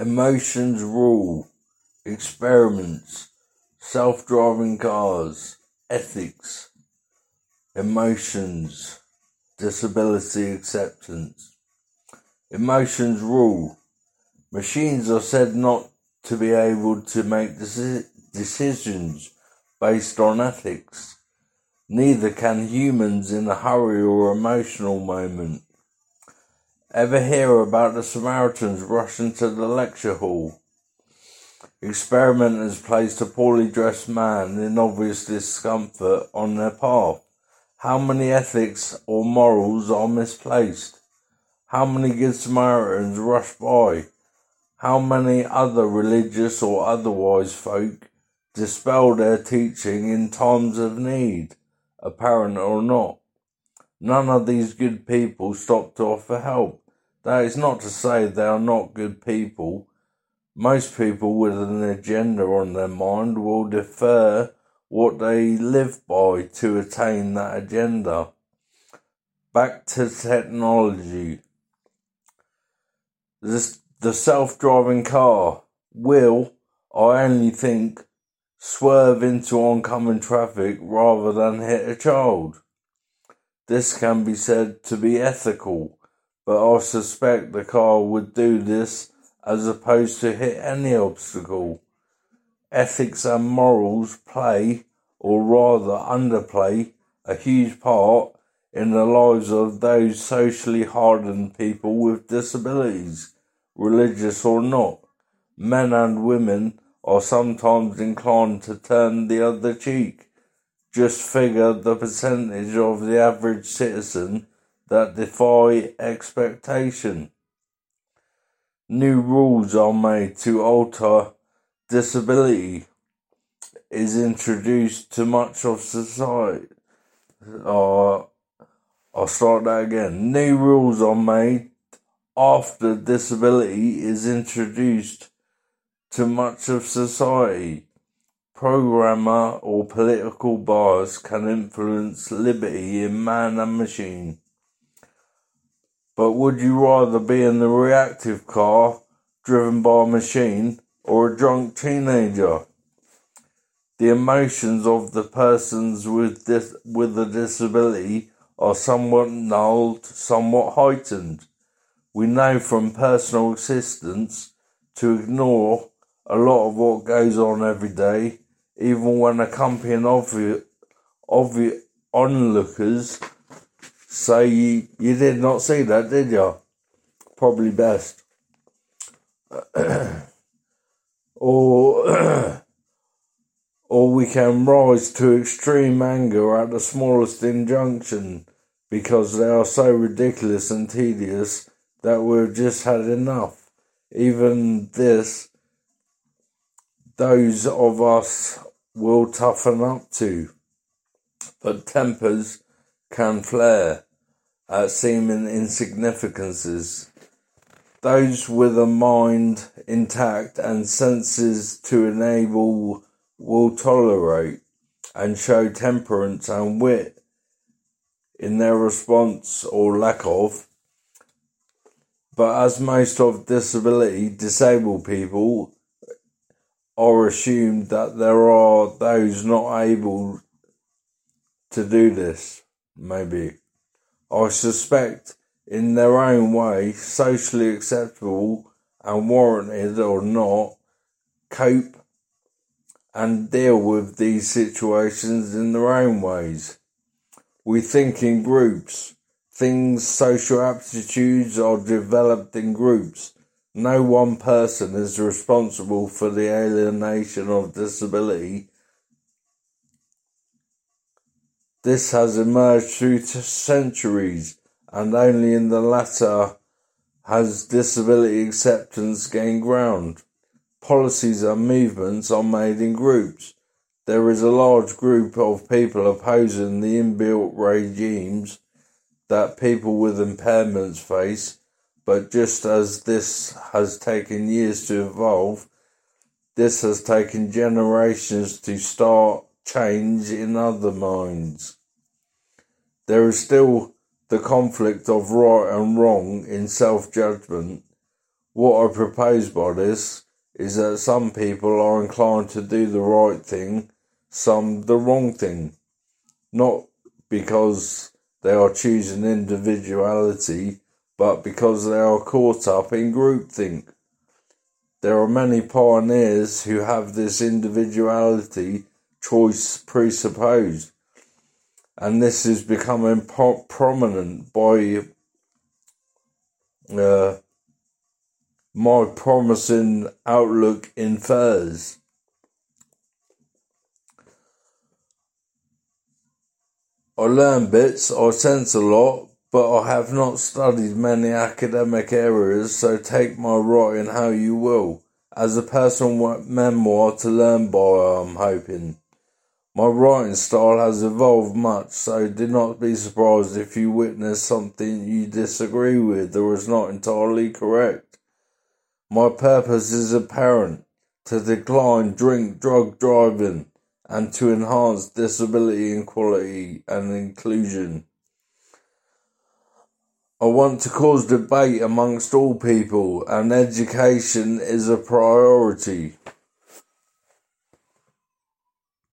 Emotions rule. Experiments. Self-driving cars. Ethics. Emotions. Disability acceptance. Emotions rule. Machines are said not to be able to make deci- decisions based on ethics. Neither can humans in a hurry or emotional moment. Ever hear about the Samaritans rushing to the lecture hall? Experimenters placed a poorly dressed man in obvious discomfort on their path. How many ethics or morals are misplaced? How many good Samaritans rush by? How many other religious or otherwise folk dispel their teaching in times of need, apparent or not? None of these good people stop to offer help. That is not to say they are not good people. Most people with an agenda on their mind will defer what they live by to attain that agenda. Back to technology. This, the self-driving car will, I only think, swerve into oncoming traffic rather than hit a child. This can be said to be ethical, but I suspect the car would do this as opposed to hit any obstacle. Ethics and morals play, or rather underplay, a huge part in the lives of those socially hardened people with disabilities, religious or not. Men and women are sometimes inclined to turn the other cheek just figure the percentage of the average citizen that defy expectation. New rules are made to alter disability is introduced to much of society. Uh, I'll start that again. New rules are made after disability is introduced to much of society programmer or political bias can influence liberty in man and machine. But would you rather be in the reactive car driven by a machine or a drunk teenager? The emotions of the persons with this, with a disability are somewhat nulled, somewhat heightened. We know from personal existence to ignore a lot of what goes on every day even when accompanying obvious, obvious onlookers say you, you did not see that, did you? Probably best. or or we can rise to extreme anger at the smallest injunction because they are so ridiculous and tedious that we've just had enough. Even this, those of us will toughen up to, but tempers can flare at uh, seeming insignificances. Those with a mind intact and senses to enable will tolerate and show temperance and wit in their response or lack of. But as most of disability disabled people are assumed that there are those not able to do this, maybe. I suspect in their own way, socially acceptable and warranted or not, cope and deal with these situations in their own ways. We think in groups. Things, social aptitudes are developed in groups no one person is responsible for the alienation of disability. This has emerged through centuries, and only in the latter has disability acceptance gained ground. Policies and movements are made in groups. There is a large group of people opposing the inbuilt regimes that people with impairments face but just as this has taken years to evolve, this has taken generations to start change in other minds. There is still the conflict of right and wrong in self judgment. What I propose by this is that some people are inclined to do the right thing, some the wrong thing. Not because they are choosing individuality, but because they are caught up in groupthink. There are many pioneers who have this individuality choice presupposed, and this is becoming pro- prominent by uh, my promising outlook infers. I learn bits, I sense a lot, but I have not studied many academic areas, so take my writing how you will. As a personal memoir to learn by, I'm hoping. My writing style has evolved much, so do not be surprised if you witness something you disagree with or is not entirely correct. My purpose is apparent to decline drink drug driving and to enhance disability equality and inclusion. I want to cause debate amongst all people, and education is a priority.